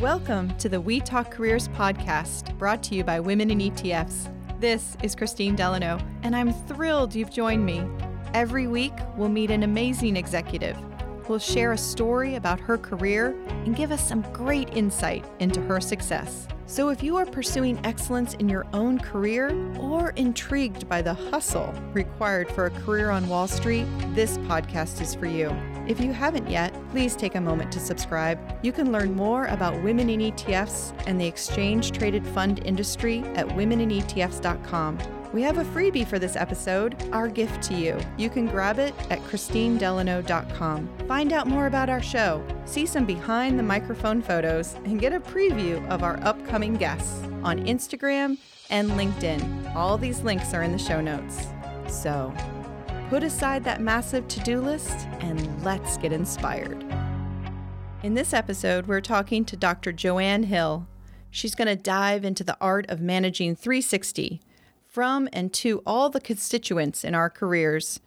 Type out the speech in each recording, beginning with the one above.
Welcome to the We Talk Careers podcast, brought to you by Women in ETFs. This is Kristine Delano, and I'm thrilled you've joined me. Every week, we'll meet an amazing executive will share a story about her career and give us some great insight into her success. So, if you are pursuing excellence in your own career or intrigued by the hustle required for a career on Wall Street, this podcast is for you. If you haven't yet, please take a moment to subscribe. You can learn more about women in ETFs and the exchange traded fund industry at womeninetfs.com. We have a freebie for this episode, our gift to you. You can grab it at kristinedelano.com. Find out more about our show, see some behind the microphone photos, and get a preview of our upcoming guests on Instagram and LinkedIn. All these links are in the show notes. So, put aside that massive to do list and let's get inspired. In this episode, we're talking to Dr. Joanne Hill. She's going to dive into the art of managing 360 from and to all the constituents in our careers.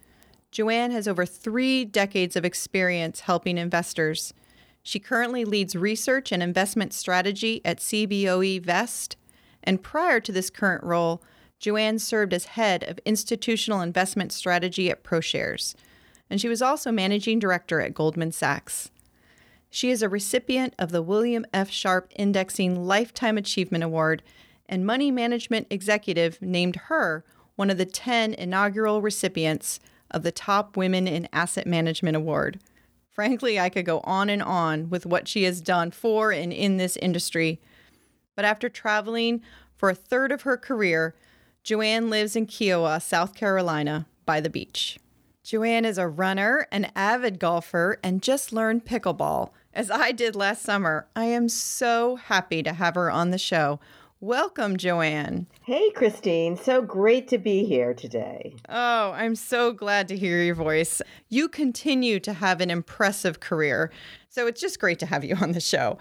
Joanne has over three decades of experience helping investors. She currently leads research and investment strategy at CBOE Vest. And prior to this current role, Joanne served as head of institutional investment strategy at ProShares, and she was also managing director at Goldman Sachs. She is a recipient of the William F. Sharpe Indexing Lifetime Achievement Award, and Money Management Executive named her one of the 10 inaugural recipients of the Top Women in Asset Management Award. Frankly, I could go on and on with what she has done for and in this industry. But after traveling for a third of her career, Joanne lives in Kiawah, South Carolina, by the beach. Joanne is a runner, an avid golfer, and just learned pickleball, as I did last summer. I am so happy to have her on the show. Welcome, Joanne. Hey, Kristine. So great to be here today. Oh, I'm so glad to hear your voice. You continue to have an impressive career. So it's just great to have you on the show.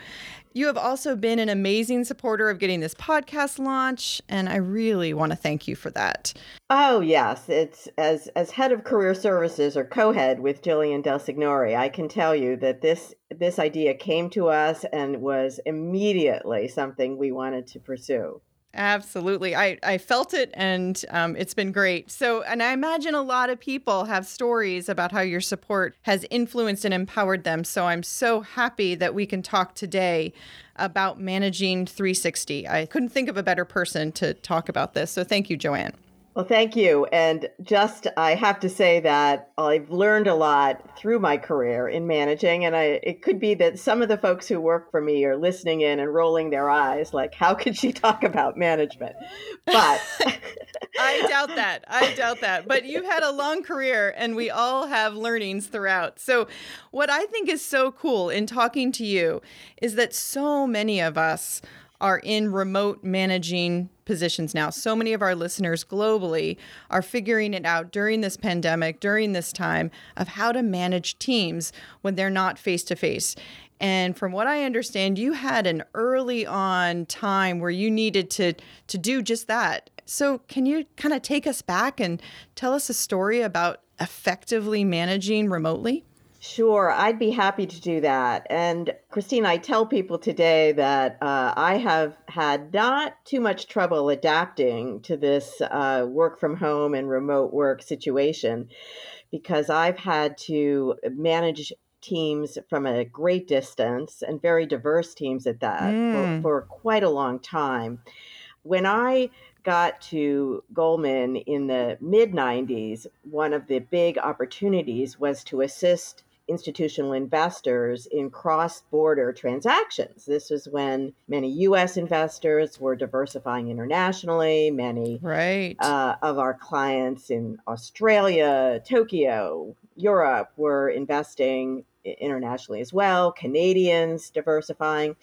You have also been an amazing supporter of getting this podcast launched, and I really want to thank you for that. Oh yes, it's as as head of career services or co-head with Jillian Del Signore. I can tell you that this this idea came to us and was immediately something we wanted to pursue. Absolutely. I, I felt it and um, it's been great. So, and I imagine a lot of people have stories about how your support has influenced and empowered them. So, I'm so happy that we can talk today about managing 360. I couldn't think of a better person to talk about this. So, thank you, Joanne. Well, thank you. And just, I have to say that I've learned a lot through my career in managing. And I, it could be that some of the folks who work for me are listening in and rolling their eyes, like, how could she talk about management? But I doubt that. I doubt that. But you've had a long career and we all have learnings throughout. So, what I think is so cool in talking to you is that so many of us are in remote managing positions now. So many of our listeners globally are figuring it out during this pandemic, during this time of how to manage teams when they're not face to face. And from what I understand, you had an early on time where you needed to to do just that. So, can you kind of take us back and tell us a story about effectively managing remotely? Sure, I'd be happy to do that. And Kristine, I tell people today that uh, I have had not too much trouble adapting to this uh, work from home and remote work situation because I've had to manage teams from a great distance and very diverse teams at that mm. for, for quite a long time. When I got to Goldman in the mid 90s, one of the big opportunities was to assist institutional investors in cross border transactions. This was when many US investors were diversifying internationally. Many right. Uh, of our clients in Australia, Tokyo, Europe were investing internationally as well, Canadians diversifying.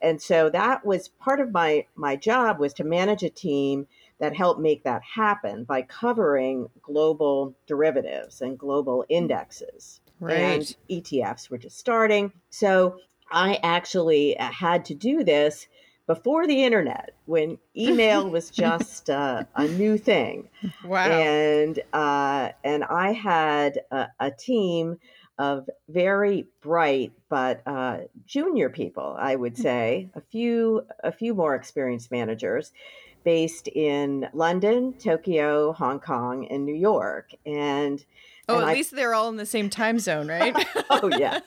And so that was part of my, my job was to manage a team that helped make that happen by covering global derivatives and global indexes right. and ETFs were just starting. So I actually uh, had to do this before the internet when email was just uh, a new thing. Wow. And uh, and I had a, a, team of very bright but uh, junior people, I would Hmm. say, a few a few more experienced managers based in London, Tokyo, Hong Kong, and New York. And Oh, and at I- least they're all in the same time zone, right? oh yeah.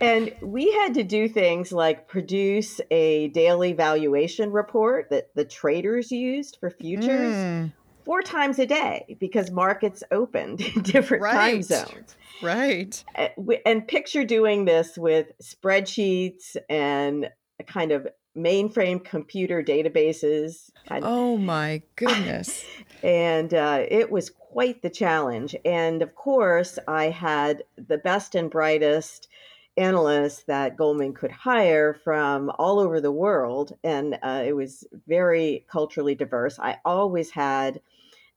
And we had to do things like produce a daily valuation report that the traders used for futures Mm, four times a day because markets opened in different time zones. right. Uh, And picture doing this with spreadsheets and a kind of mainframe computer databases. Oh my goodness. and uh, it was quite the challenge. And of course, I had the best and brightest analysts that Goldman could hire from all over the world. And uh, it was very culturally diverse. I always had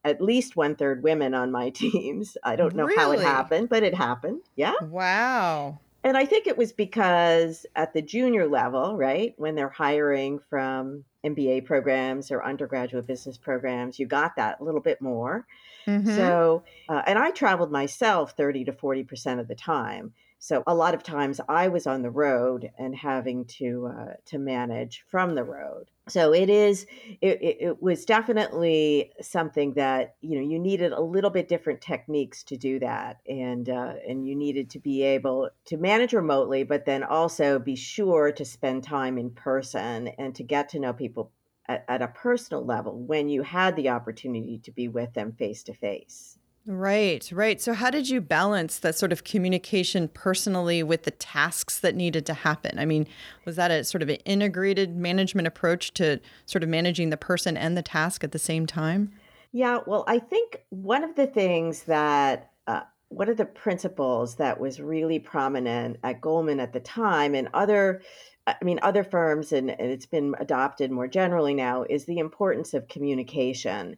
at least one third women on my teams. I don't know how it happened, but it happened. Yeah. Wow. And I think it was because at the junior level, right, when they're hiring from MBA programs or undergraduate business programs, you got that a little bit more. Mhm. So, uh, and I traveled myself 30 to 40% of the time. So a lot of times I was on the road and having to uh, to manage from the road. So it is it, it, was definitely something that you know you needed a little bit different techniques to do that, and uh, and you needed to be able to manage remotely, but then also be sure to spend time in person and to get to know people at, at a personal level when you had the opportunity to be with them face to face. Right, right. So, how did you balance that sort of communication personally with the tasks that needed to happen? I mean, was that a sort of an integrated management approach to sort of managing the person and the task at the same time? Yeah, well, I think one of the things that, uh, one of the principles that was really prominent at Goldman at the time and other, I mean, other firms, and, and it's been adopted more generally now, is the importance of communication.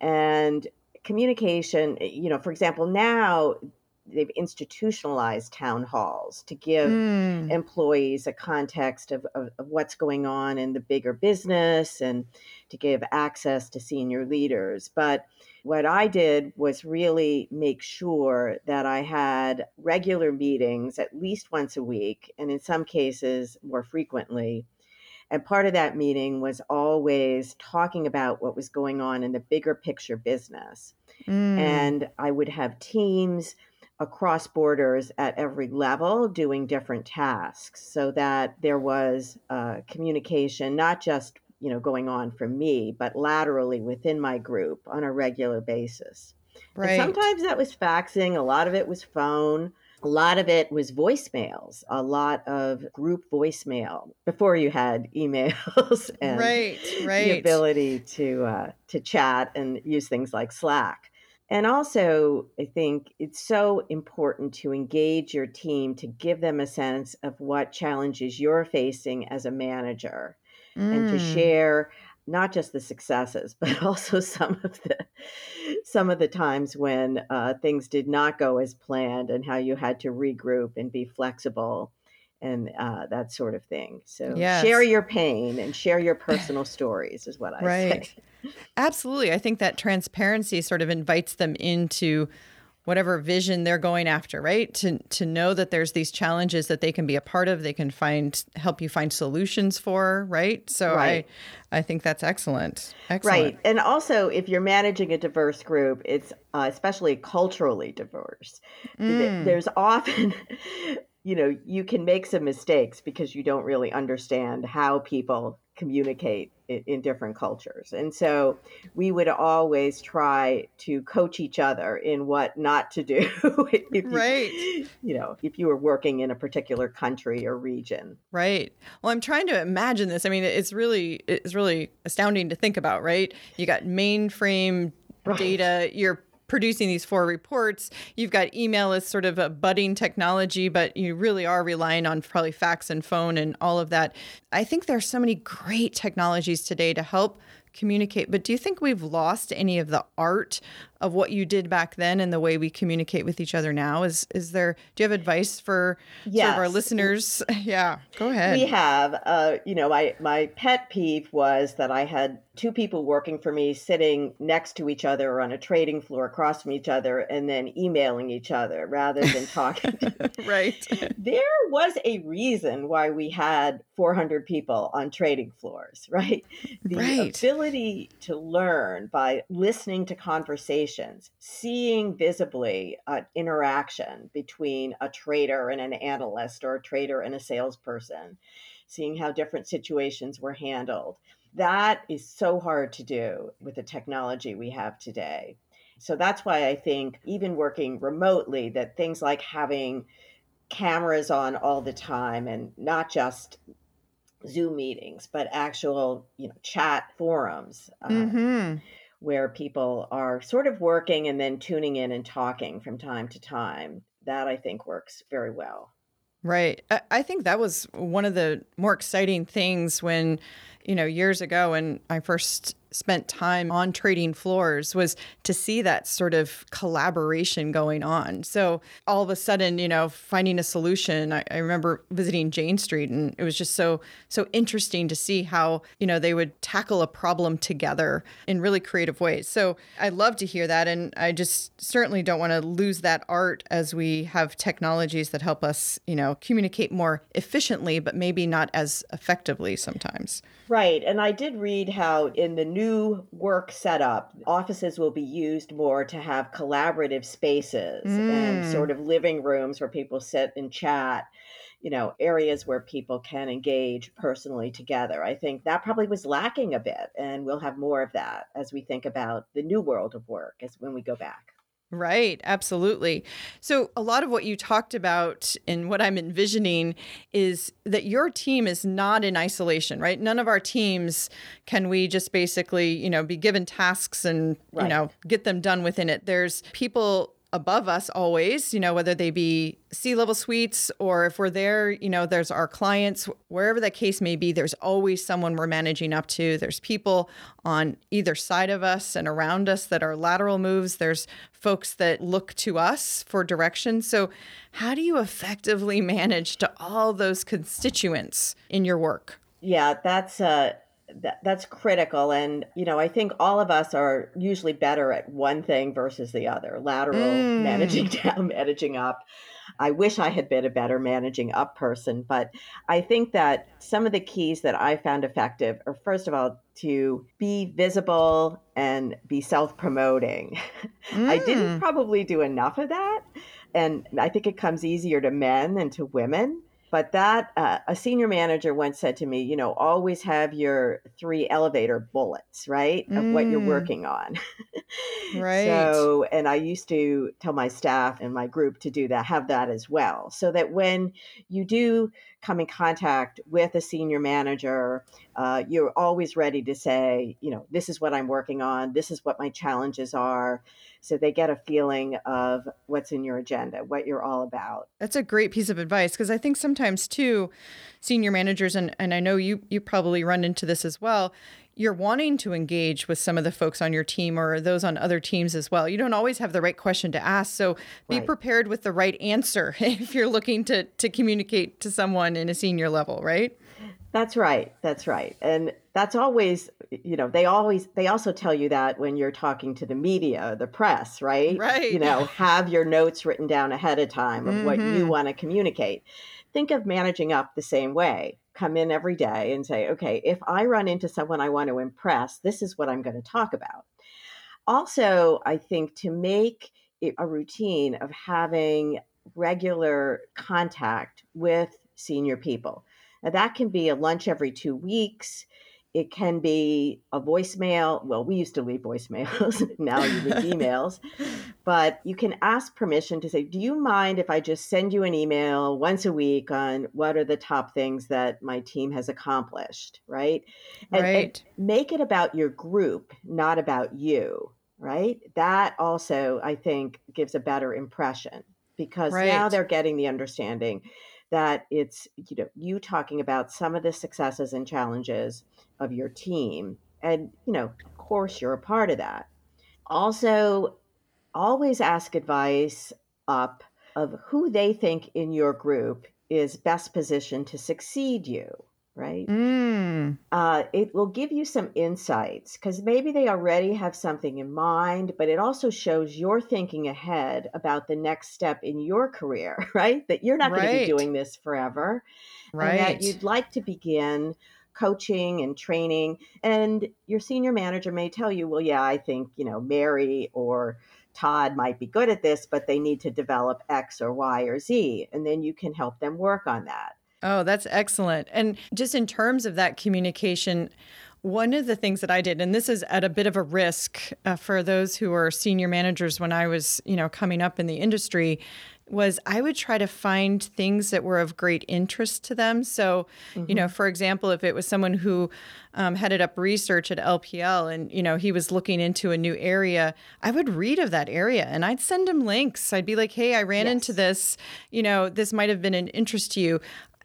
And communication, you know, for example, now they've institutionalized town halls to give Mm, employees a context of, of, of what's going on in the bigger business and to give access to senior leaders. But what I did was really make sure that I had regular meetings at least once a week, and in some cases more frequently. And part of that meeting was always talking about what was going on in the bigger picture business mm. and I would have teams across borders at every level doing different tasks so that there was uh, communication not just you know going on from me but laterally within my group on a regular basis and right. sometimes that was faxing a lot of it was phone a lot of it was voicemails a lot of group voicemail before you had emails and right, right. the ability to uh, to chat and use things like Slack. And also, I think it's so important to engage your team to give them a sense of what challenges you're facing as a manager and to Mm. share not just the successes but also some of the some of the times when uh, things did not go as planned and how you had to regroup and be flexible and uh, that sort of thing so Yes. share your pain and share your personal stories is what i Right. say Absolutely. I think that transparency sort of invites them into whatever vision they're going after, right? To to know that there's these challenges that they can be a part of, they can find help you find solutions for, right? So Right. I I think that's excellent. Excellent. Right. And also, if you're managing a diverse group, it's uh, especially culturally diverse. Mm. There's often, you know, you can make some mistakes because you don't really understand how people communicate in, in different cultures. And so we would always try to coach each other in what not to do. if you, Right. You know, if you were working in a particular country or region. Right. Well, I'm trying to imagine this. I mean, it's really it's really astounding to think about, right? You got mainframe Right. data, you're producing these four reports. You've got email as sort of a budding technology, but you really are relying on probably fax and phone and all of that. I think there are so many great technologies today to help communicate, but do you think we've lost any of the art of what you did back then and the way we communicate with each other now. Is is there? Do you have advice for yes. sort of our listeners? yeah, go ahead. We have. Uh, you know, my my pet peeve was that I had two people working for me sitting next to each other on a trading floor across from each other and then emailing each other rather than talking. right. There was a reason why we had 400 people on trading floors, right? The right. ability to learn by listening to conversations, seeing visibly an interaction between a trader and an analyst or a trader and a salesperson, seeing how different situations were handled that is so hard to do with the technology we have today. So that's why I think even working remotely that things like having cameras on all the time and not just Zoom meetings, but actual, you know, chat forums uh, mm-hmm. Where people are sort of working and then tuning in and talking from time to time. That I think works very well. Right. I think that was one of the more exciting things when you know, years ago when I first spent time on trading floors was to see that sort of collaboration going on. So all of a sudden, you know, finding a solution. I, I, remember visiting Jane Street and it was just so so interesting to see how, you know, they would tackle a problem together in really creative ways. So I love to hear that. And I just certainly don't want to lose that art as we have technologies that help us, you know, communicate more efficiently, but maybe not as effectively sometimes. Right. And I did read how in the new work setup, offices will be used more to have collaborative spaces mm. and sort of living rooms where people sit and chat, you know, areas where people can engage personally together. I think that probably was lacking a bit. And we'll have more of that as we think about the new world of work as when we go back. Right, absolutely. So, a lot of what you talked about and what I'm envisioning is that your team is not in isolation, right? None of our teams can we just basically, you know, be given tasks and, right. you know, get them done within it. There's people above us always, you know, whether they be C-level suites or if we're there, you know, there's our clients, wherever that case may be, there's always someone we're managing up to. There's people on either side of us and around us that are lateral moves. There's folks that look to us for direction. So, how do you effectively manage to all those constituents in your work? Yeah, that's uh that, that's critical and you know i think all of us are usually better at one thing versus the other lateral mm. managing down managing up i wish i had been a better managing up person but i think that some of the keys that i found effective are first of all to be visible and be self-promoting mm. i didn't mm. probably do enough of that and i think it comes easier to men than to women but that uh, a senior manager once said to me, you know, always have your three elevator bullets, right, of mm. what you're mm. working on. right. So, and I used to tell my staff and my group to do that, have that as well, so that when you do come in contact with a senior manager, uh, you're always ready to say, you know, this is what I'm working on, this is what my challenges are so they get a feeling of what's in your agenda, what you're all about. That's a great piece of advice because I think sometimes too, senior managers and and I know you you probably run into this as well. You're wanting to engage with some of the folks on your team or those on other teams as well. You don't always have the right question to ask, so be right. prepared with the right answer if you're looking to to communicate to someone in a senior level, right? That's right. That's right. And that's always, you know, they always, they also tell you that when you're talking to the media, the press, right? Right. You know, have your notes written down ahead of time of mm-hmm. what you mm-hmm. want to communicate. Think of managing up the same way. Come in every day and say, okay, if I run into someone I want to impress, this is what I'm going to talk about. Also, I think to make it a routine of having regular contact with senior people now, that can be a lunch every two weeks. It can be a voicemail. Well, we used to leave voicemails. now you leave emails. But you can ask permission to say, Do you mind if I just send you an email once a week on what are the top things that my team has accomplished? Right. And, right. And make it about your group, not about you. Right. That also, I think, gives a better impression because right. now they're getting the understanding that it's you know you talking about some of the successes and challenges of your team and you know of course you're a part of that. Also always ask advice up of who they think in your group is best positioned to succeed you right? Mm. Uh, it will give you some insights because maybe they already have something in mind, but it also shows you're thinking ahead about the next step in your career, right? That you're not right. going to be doing this forever. Right. And that you'd like to begin coaching and training. And your senior manager may tell you, well, yeah, I think, you know, Mary or Todd might be good at this, but they need to develop X or Y or Z. And then you can help them work on that. Oh, that's excellent. And just in terms of that communication, one of the things that I did, and this is at a bit of a risk uh, for those who are senior managers when I was, you know, coming up in the industry, was I would try to find things that were of great interest to them. So, mm-hmm. you know, mm-hmm. for example, if it was someone who um, headed up research at LPL and, you know, he was looking into a new area, I would read of that area and I'd send him links. I'd be like, hey, I ran yes. into this, you know, this might have been an interest to you.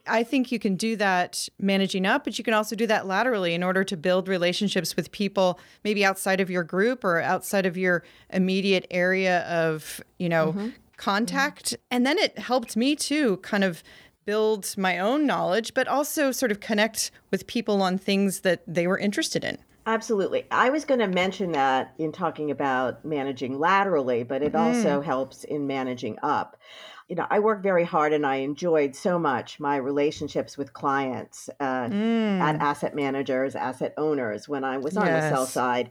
I think you can do that managing up, but you can also do that laterally in order to build relationships with people maybe outside of your group or outside of your immediate area of, you know, mm-hmm. contact. Mm-hmm. And then it helped me too kind of build my own knowledge, but also sort of connect with people on things that they were interested in. Absolutely. I was going to mention that in talking about managing laterally, but it mm. also helps in managing up you know, I work very hard and I enjoyed so much my relationships with clients, uh, mm. at asset managers, asset owners when I was on yes. the sell side.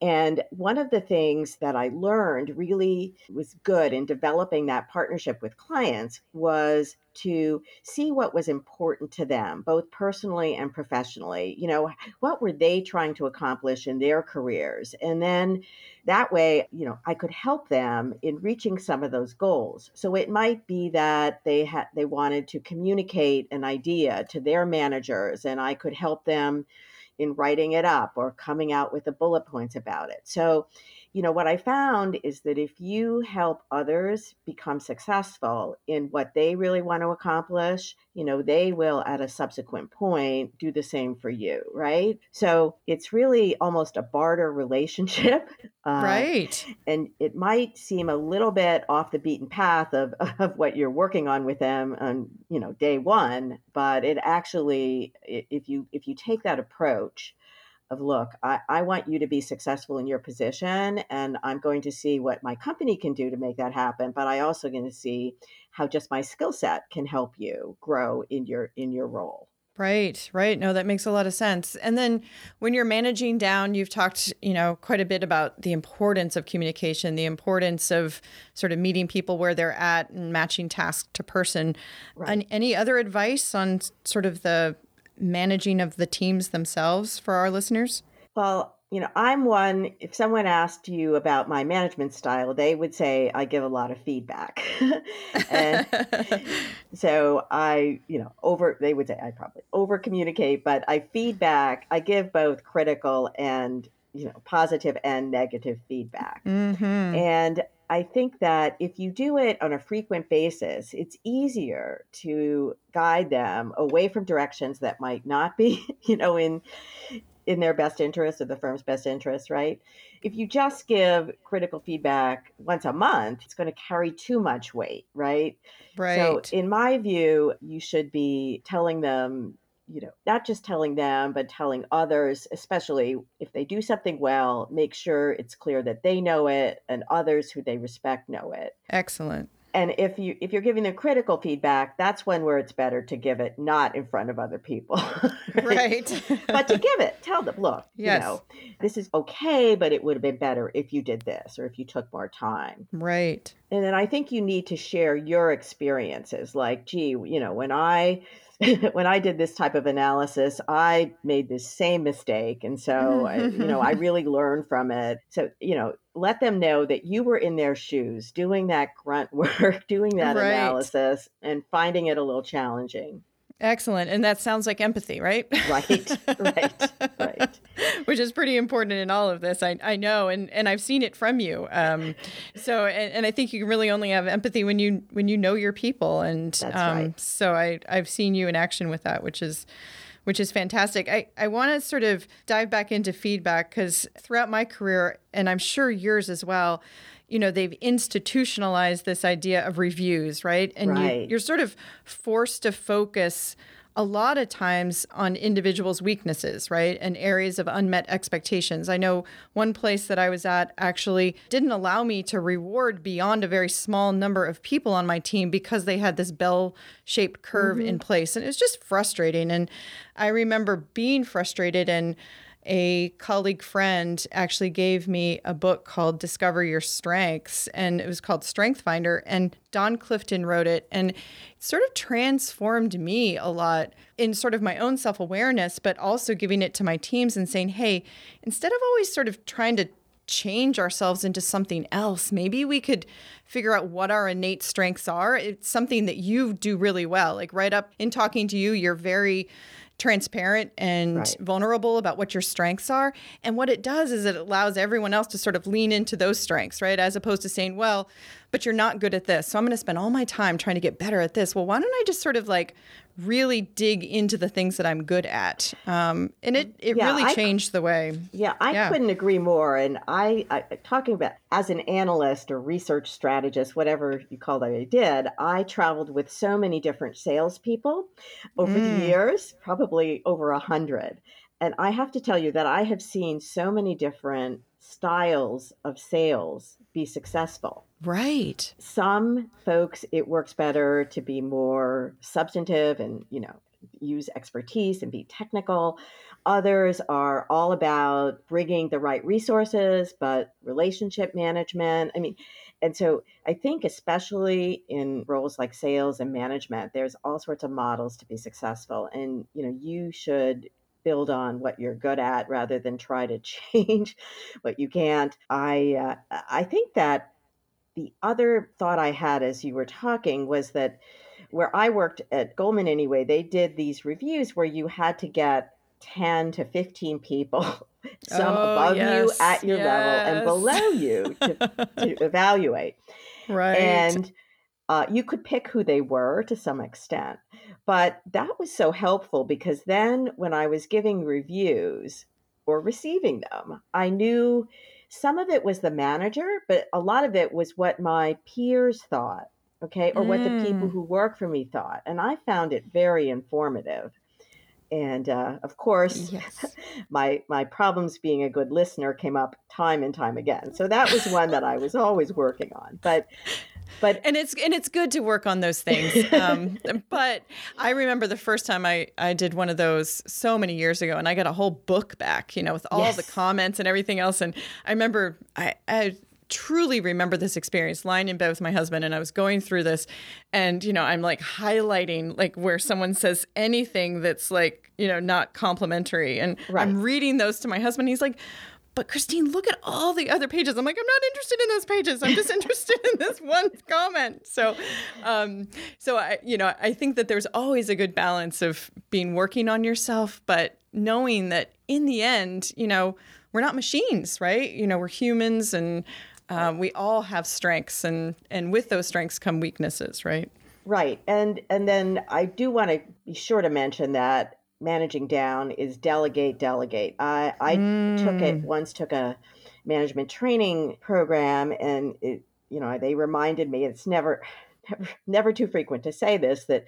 And one of the things that I learned really was good in developing that partnership with clients was to see what was important to them, both personally and professionally. You know, what were they trying to accomplish in their careers? And then that way, you know, I could help them in reaching some of those goals. So it might be that they had they wanted to communicate an idea to their managers and I could help them in writing it up or coming out with the bullet points about it. So, you know, what I found is that if you help others become successful in what they really want to accomplish, you know, they will at a subsequent point do the same for you, right? So it's really almost a barter relationship. Uh, right. And it might seem a little bit off the beaten path of, of what you're working on with them on, you know, day one, but it actually, if you, if you take that approach, of look, I, I want you to be successful in your position and I'm going to see what my company can do to make that happen. But I also going to see how just my skill set can help you grow in your in your role. Right, right. No, that makes a lot of sense. And then when you're managing down, you've talked, you know, quite a bit about the importance of communication, the importance of sort of meeting people where they're at and matching task to person. Right. And any other advice on sort of the managing of the teams themselves for our listeners? Well, you know, I'm one, if someone asked you about my management style, they would say I give a lot of feedback. and so I, you know, over, they would say I probably over communicate, but I feedback, I give both critical and, you know, positive and negative feedback. Mm-hmm. And I think that if you do it on a frequent basis, it's easier to guide them away from directions that might not be, you know, in in their best interest or the firm's best interest, right? If you just give critical feedback once a month, it's going to carry too much weight, right? Right. So, in my view, you should be telling them you know, not just telling them, but telling others, especially if they do something well, make sure it's clear that they know it and others who they respect know it. Excellent. And if you if you're giving them critical feedback, that's when where it's better to give it not in front of other people. right. but to give it, tell them, look, yes. you know, this is okay, but it would have been better if you did this or if you took more time. Right. And then I think you need to share your experiences. Like, gee, you know, when I when I did this type of analysis, I made this same mistake. And so, I, you know, I really learned from it. So, you know, let them know that you were in their shoes doing that grunt work, doing that right. analysis, and finding it a little challenging. Excellent. And that sounds like empathy, right? Right, right, right. Which is pretty important in all of this. I, I know, and, and I've seen it from you. Um, so, and, and I think you can really only have empathy when you when you know your people. And um, right. so I, I've seen you in action with that, which is which is fantastic. I, I want to sort of dive back into feedback because throughout my career, and I'm sure yours as well, you know they've institutionalized this idea of reviews right and right. You, you're sort of forced to focus a lot of times on individuals' weaknesses, right? And areas of unmet expectations. I know one place that I was at actually didn't allow me to reward beyond a very small number of people on my team because they had this bell shaped curve mm-hmm. in place. And it was just frustrating. And I remember being frustrated and a colleague friend actually gave me a book called Discover Your Strengths, and it was called Strength Finder. And Don Clifton wrote it, and it sort of transformed me a lot in sort of my own self awareness, but also giving it to my teams and saying, hey, instead of always sort of trying to change ourselves into something else. Maybe we could figure out what our innate strengths are. It's something that you do really well. Like right up in talking to you, you're very transparent and right. vulnerable about what your strengths are. And what it does is it allows everyone else to sort of lean into those strengths, right? As opposed to saying, well, but you're not good at this. So I'm going to spend all my time trying to get better at this. Well, why don't I just sort of like really dig into the things that I'm good at. Um, and it, it yeah, really I, changed the way. Yeah, I yeah. couldn't agree more. And I, I, talking about as an analyst or research strategist, whatever you call that I did, I traveled with so many different salespeople over mm. the years, probably over a hundred. And I have to tell you that I have seen so many different styles of sales be successful. Right. Some folks, it works better to be more substantive and, you know, use expertise and be technical. Others are all about bringing the right resources, but relationship management. I mean, and so I think, especially in roles like sales and management, there's all sorts of models to be successful. And, you know, you should build on what you're good at rather than try to change what you can't. I uh, I think that the other thought I had as you were talking was that where I worked at Goldman anyway, they did these reviews where you had to get 10 to 15 people, some oh, above yes, you at your yes. level and below you to, to evaluate. Right. And uh, you could pick who they were to some extent. But that was so helpful because then when I was giving reviews or receiving them, I knew some of it was the manager, but a lot of it was what my peers thought, okay, or mm. what the people mm. who work for me thought. And I found it very informative. And uh, of course, yes. my my problems being a good listener came up time and time again. So that was one that I was always working on. But but and it's and it's good to work on those things. Um, but i remember the first time i i did one of those so many years ago and i got a whole book back you know with all yes. the comments and everything else. And i remember i i truly remember this experience lying in bed with my husband and I was going through this. And you know I'm like highlighting like where someone says anything that's like you know not complimentary. And right. I'm reading those to my husband. He's like but Kristine, look at all the other pages. I'm like, I'm not interested in those pages. I'm just interested in this one comment. So, um, so I, you know, I think that there's always a good balance of being working on yourself, but knowing that in the end, you know, we're not machines, right? You know, we're humans, and um, we all have strengths, and and with those strengths come weaknesses, right? Right, and and then I do want to be sure to mention that managing down is delegate, delegate. I, I mm. took it mm. once, took a management training program, and it, you know, they reminded me it's never, never, never too frequent to say this that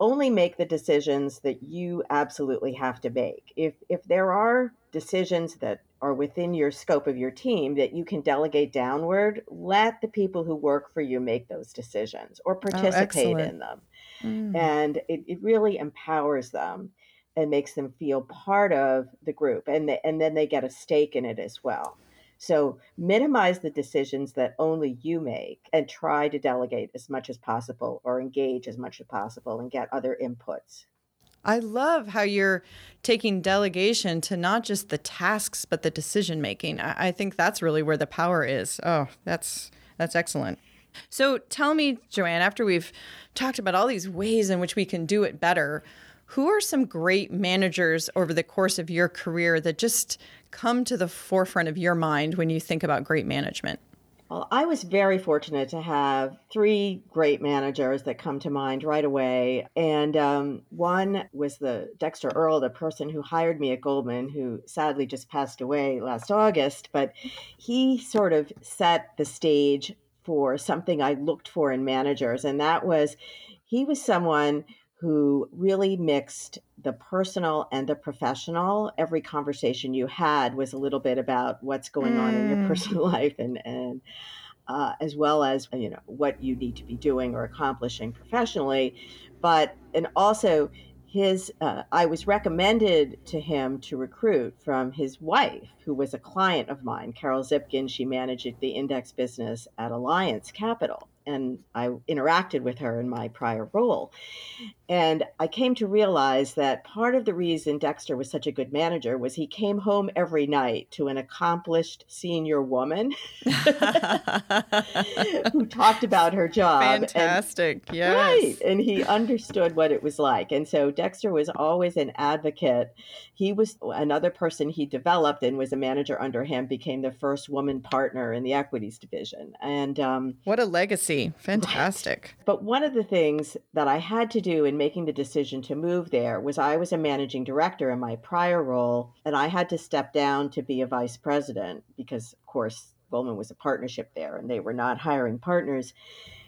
only make the decisions that you absolutely have to make. If if there are decisions that are within your scope of your team that you can delegate downward, let the people who work for you make those decisions or oh, participate oh, in them. Mm. And it, it really empowers them and makes them feel part of the group and and then they get a stake in it as well so minimize the decisions that only you make and try to delegate as much as possible or engage as much as possible and get other inputs I love how you're taking delegation to not just the tasks but the decision making. I, I think that's really where the power is. Oh, that's that's excellent. So tell me, Joanne, after we've talked about all these ways in which we can do it better, who are some great managers over the course of your career that just come to the forefront of your mind when you think about great management? Well, I was very fortunate to have three great managers that come to mind right away. And um, one was the Dexter Earle, the person who hired me at Goldman, who sadly just passed away last August. But he sort of set the stage for something I looked for in managers. And that was he was someone who really mixed the personal and the professional. Every conversation you had was a little bit about what's going mm. on in your mm. personal life and and uh, as well as you know what you need to be doing or accomplishing professionally, but and also his uh, i was recommended to him to recruit from his wife who was a client of mine carol zipkin she managed the index business at alliance capital and I interacted with her in my prior role. And I came to realize that part of the reason Dexter was such a good manager was he came home every night to an accomplished senior woman who talked about her job. Fantastic. And, yes. Right. And he understood what it was like. And so Dexter was always an advocate. He was another person he developed and was a manager under him, became the first woman partner in the equities division. And um, what a legacy. Fantastic. Right. But one of the things that I had to do in making the decision to move there was I was a managing director in my prior role, and I had to step down to be a vice president because, of course, Goldman was a partnership there and they were not hiring partners.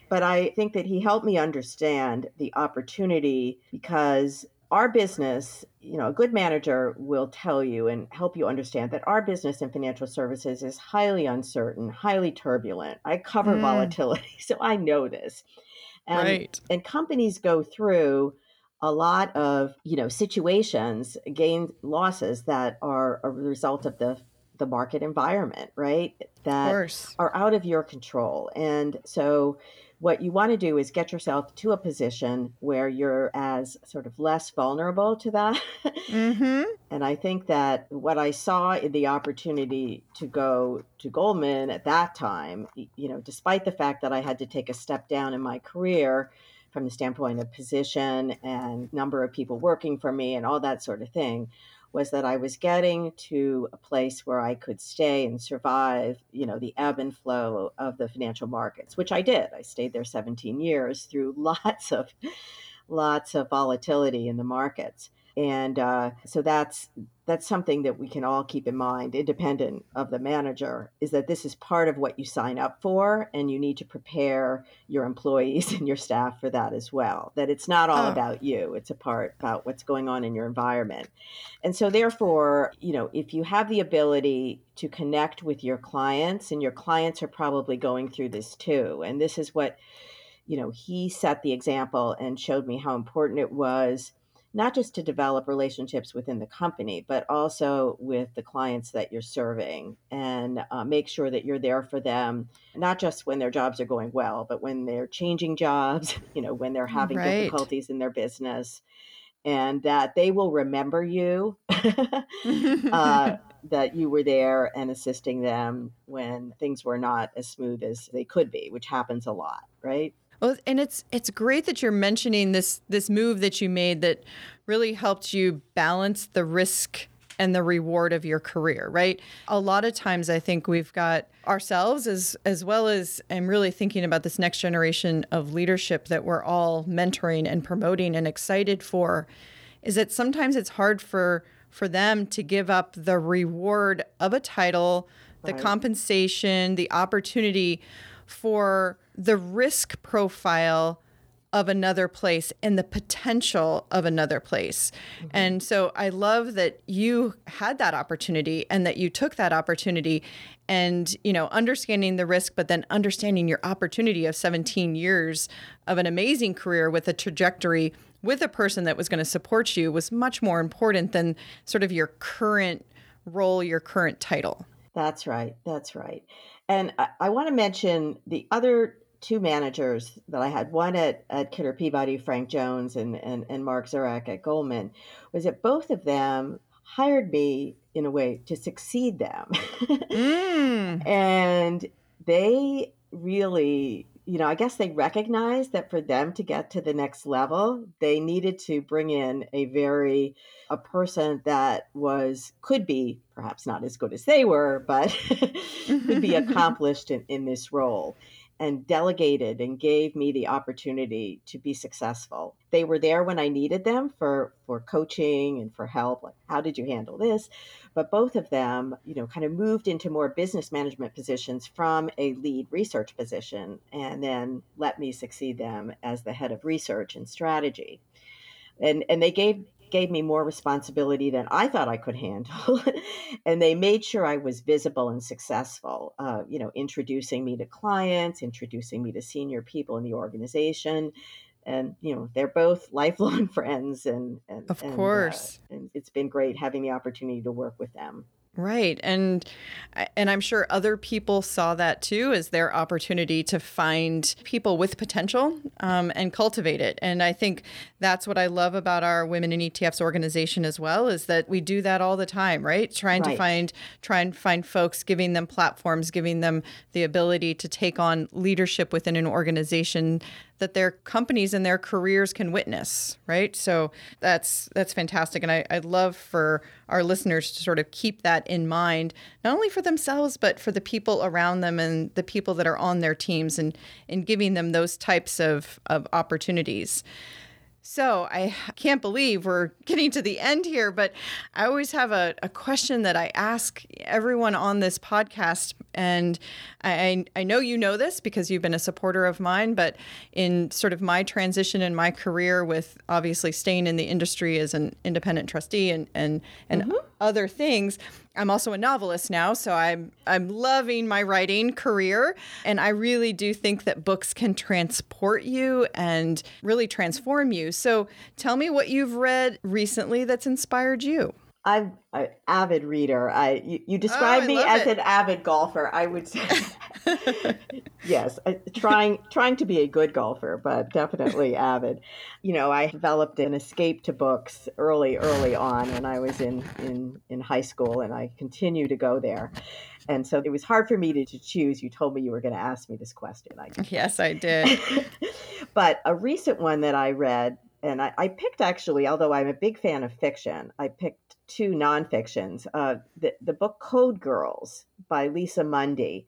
But I think that he helped me understand the opportunity because our business, you know, a good manager will tell you and help you understand that our business in financial services is highly uncertain, highly turbulent. I cover mm. volatility, so I know this. And, right. and companies go through a lot of, you know, situations, gains, losses that are a result of the the market environment, right? That are out of your control. And so what you want to do is get yourself to a position where you're as sort of less vulnerable to that. Mm-hmm. and I think that what I saw in the opportunity to go to Goldman at that time, you know, despite the fact that I had to take a step down in my career from the standpoint of position and number of people working for me and all that sort of thing, was that I was getting to a place where I could stay and survive, you know, the ebb and flow of the financial markets, which I did. I stayed there 17 years through lots of lots of volatility in the markets and uh, so that's that's something that we can all keep in mind independent of the manager is that this is part of what you sign up for and you need to prepare your employees and your staff for that as well that it's not all oh. about you it's a part about what's going on in your environment and so therefore you know if you have the ability to connect with your clients and your clients are probably going through this too and this is what you know he set the example and showed me how important it was not just to develop relationships within the company, but also with the clients that you're serving and uh, make sure that you're there for them, not just when their jobs are going well, but when they're changing jobs, you know, when they're having right. difficulties in their business, and that they will remember you, uh, that you were there and assisting them when things were not as smooth as they could be, which happens a lot, right? Well, and it's it's great that you're mentioning this this move that you made that really helped you balance the risk and the reward of your career, right? A lot of times I think we've got ourselves as as well as I'm really thinking about this next generation of leadership that we're all mentoring and promoting and excited for is that sometimes it's hard for for them to give up the reward of a title, the compensation, the opportunity for the risk profile of another place and the potential of another place. Mm-hmm. And so I love that you had that opportunity and that you took that opportunity and, you know, understanding the risk but then understanding your opportunity of 17 years of an amazing career with a trajectory with a person that was going to support you was much more important than sort of your current role, your current title. That's right. That's right. And I, I want to mention the other two managers that I had, one at, at Kidder Peabody, Frank Jones, and, and, and Mark Zurack at Goldman, was that both of them hired me in a way to succeed them. mm. And they really you know, I guess they recognized that for them to get to the next level, they needed to bring in a very a person that was could be perhaps not as good as they were, but could be accomplished in, in this role and delegated and gave me the opportunity to be successful. They were there when I needed them for for coaching and for help like how did you handle this? But both of them, you know, kind of moved into more business management positions from a lead research position and then let me succeed them as the head of research and strategy. And and they gave gave me more responsibility than I thought I could handle. and they made sure I was visible and successful, uh, you know, introducing me to clients, introducing me to senior people in the organization. And, you know, they're both lifelong friends. And, and of and, uh, course. Uh, and it's been great having the opportunity to work with them. Right. And and I'm sure other people saw that too as their opportunity to find people with potential um, and cultivate it. And I think that's what I love about our Women in ETFs organization as well is that we do that all the time, right? Trying right. to find try and find folks, giving them platforms, giving them the ability to take on leadership within an organization that their companies and their careers can witness, right? So that's that's fantastic, and I, I'd love for our listeners to sort of keep that in mind, not only for themselves but for the people around them and the people that are on their teams, and in giving them those types of of opportunities. So I can't believe we're getting to the end here, but I always have a, a question that I ask everyone on this podcast. And I, I know you know this because you've been a supporter of mine, but in sort of my transition in my career with obviously staying in the industry as an independent trustee and, and, and mm-hmm. other things, I'm also a novelist now, so I'm I'm loving my writing career and I really do think that books can transport you and really transform you. So tell me what you've read recently that's inspired you. I'm an avid reader. I you, you oh, describe oh, me as it. an avid golfer. I would say yes, trying trying to be a good golfer, but definitely avid. You know, I developed an escape to books early early on when I was in in in high school, and I continue to go there. And so it was hard for me to, to choose. You told me you were going to ask me this question. I yes, I did. but a recent one that I read and I, I, picked actually, although I'm a big fan of fiction, I picked two nonfictions. Uh, the, the book Code Girls by Liza Mundy.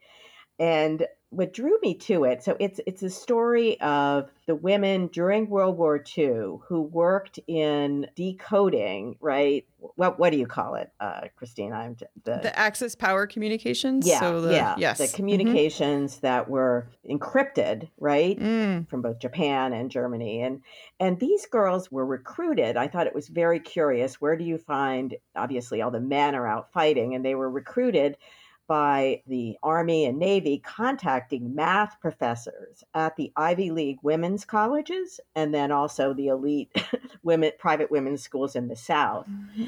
And what drew me to it, so it's it's a story of the women during World War II who worked in decoding, right? What what do you call it, uh, Kristine? I'm the, the Axis Power Communications. Yeah, so the, yeah. Yes, the mm-hmm. communications mm-hmm. that were encrypted, right, mm. from both Japan and Germany, and and these girls were recruited. I thought it was very curious. Where do you find? Obviously, all the men are out fighting, and they were recruited by the Army and Navy contacting math professors at the Ivy League women's colleges and then also the elite women private women's schools in the South.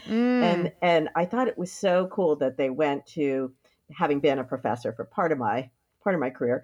Mm. And and I thought it was so cool that they went to having been a professor for part of my part of my career,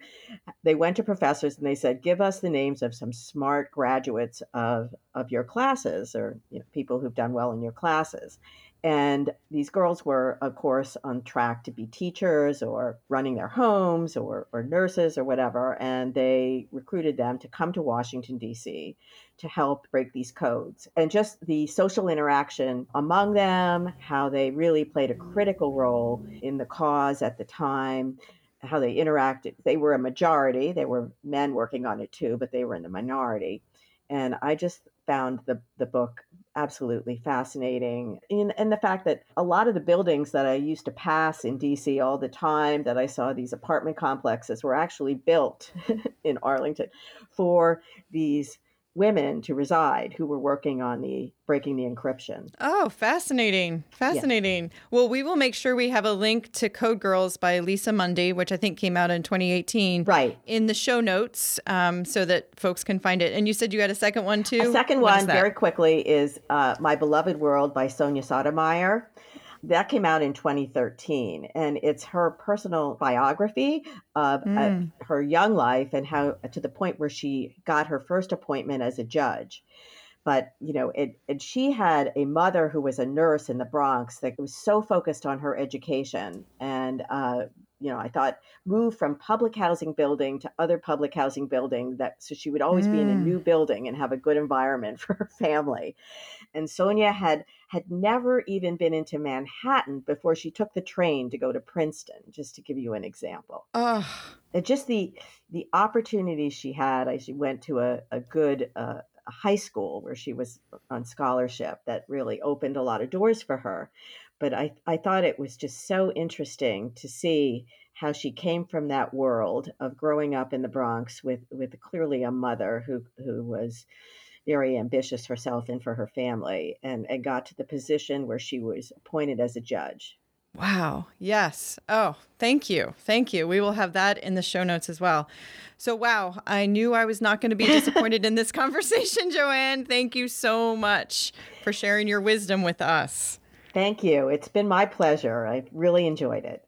they went to professors and they said, "Give us the names of some smart graduates of of your classes, or you know, people who've done well in your classes." And these girls were, of course, on track to be teachers or running their homes or, or nurses or whatever. And they recruited them to come to Washington, D.C. to help break these codes. And just the social interaction among them, how they really played a critical role in the cause at the time, how they interacted. They were a majority, they were men working on it too, but they were in the minority. And I just found the, the book absolutely fascinating. And, and the fact that a lot of the buildings that I used to pass in DC all the time, that I saw these apartment complexes, were actually built in Arlington for these women to reside who were working on the breaking the encryption. Oh, fascinating. Fascinating. Yeah. Well, we will make sure we have a link to Code Girls by Liza Mundy, which I think came out in 2018. Right. In the show notes um, so that folks can find it. And you said you had a second one too? A second what one, very quickly, is uh, My Beloved World by Sonia Sotomayor that came out in 2013 and it's her personal biography of mm. uh, hmm. her young life and how to the point where she got her first appointment as a judge but you know it, and she had a mother who was a nurse in the bronx that was so focused on her education and uh, you know, I thought move from public housing building to other public housing building that so she would always mm. be in a mm. new building and have a good environment for her family. And Sonia had had never even been into Manhattan before she took the train to go to Princeton, just to give you an example. Oh. And just the the opportunities she had. I she went to a, a good uh, high school where she was on scholarship that really opened a lot of doors for her but I, I thought it was just so interesting to see how she came from that world of growing up in the Bronx with, with clearly a mother who, who was very ambitious herself and for her family and, and got to the position where she was appointed as a judge. Wow. Yes. Oh, thank you. Thank you. We will have that in the show notes as well. So, wow, I knew I was not going to be disappointed in this conversation, Joanne. Thank you so much for sharing your wisdom with us. Thank you. It's been my pleasure. I really enjoyed it.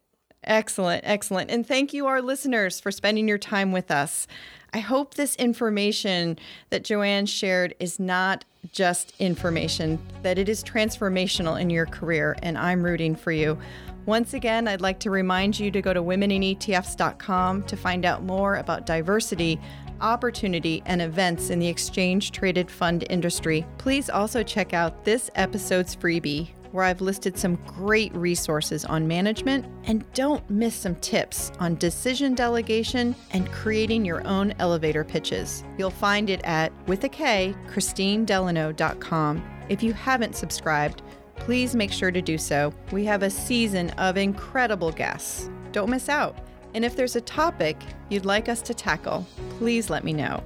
Excellent, excellent. And thank you, our listeners, for spending your time with us. I hope this information that Joanne shared is not just information, that it is transformational in your career, and I'm rooting for you. Once again, I'd like to remind you to go to womeninetfs.com to find out more about diversity, opportunity, and events in the exchange traded fund industry. Please also check out this episode's freebie where I've listed some great resources on management, and don't miss some tips on decision delegation and creating your own elevator pitches. You'll find it at, with a K, KristineDelano.com. If you haven't subscribed, please make sure to do so. We have a season of incredible guests. Don't miss out. And if there's a topic you'd like us to tackle, please let me know.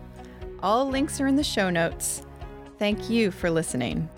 All links are in the show notes. Thank you for listening.